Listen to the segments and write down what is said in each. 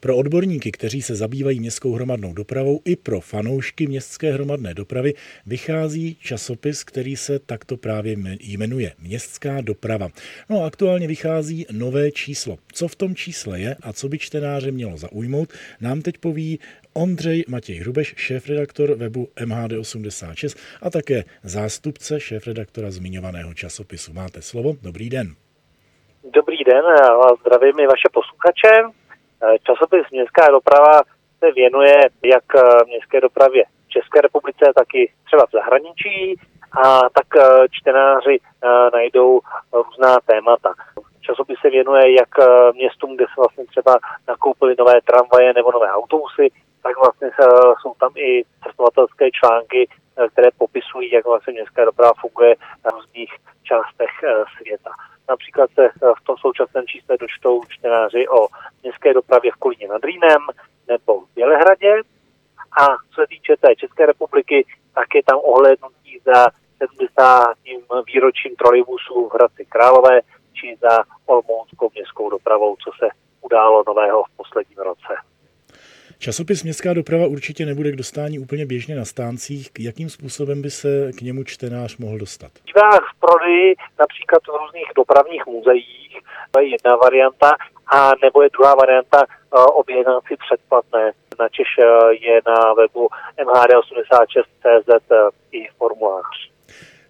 Pro odborníky, kteří se zabývají městskou hromadnou dopravou, i pro fanoušky městské hromadné dopravy vychází časopis, který se takto právě jmenuje Městská doprava. No a aktuálně vychází nové číslo. Co v tom čísle je a co by čtenáře mělo zaujmout, nám teď poví Ondřej Matěj Hrubeš, šéf-redaktor webu MHD86 a také zástupce šéf-redaktora zmiňovaného časopisu. Máte slovo, dobrý den. Dobrý den, zdravím i vaše posluchače. Časopis Městská doprava se věnuje jak městské dopravě v České republice, tak i třeba v zahraničí a tak čtenáři najdou různá témata. Časopis se věnuje jak městům, kde se vlastně třeba nakoupily nové tramvaje nebo nové autobusy, tak vlastně jsou tam i cestovatelské články, které popisují, jak vlastně městská doprava funguje na různých částech světa. Například se v tom současném čísle dočtou čtenáři o městské Rýnem nebo v Bělehradě. A co se týče té České republiky, tak je tam ohlédnutí za 70. výročím trolejbusů v Hradci Králové či za Olmouckou městskou dopravou, co se událo nového v posledním roce. Časopis Městská doprava určitě nebude k dostání úplně běžně na stáncích. Jakým způsobem by se k němu čtenář mohl dostat? Bývá v prodeji například v různých dopravních muzeích, to je jedna varianta, a nebo je druhá varianta objednat si předplatné. Na Češ je na webu mhd86.cz i formulář.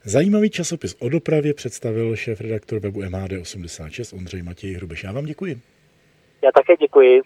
Zajímavý časopis o dopravě představil šéf redaktor webu MHD86 Ondřej Matěj Hrubeš. Já vám děkuji. Já také děkuji.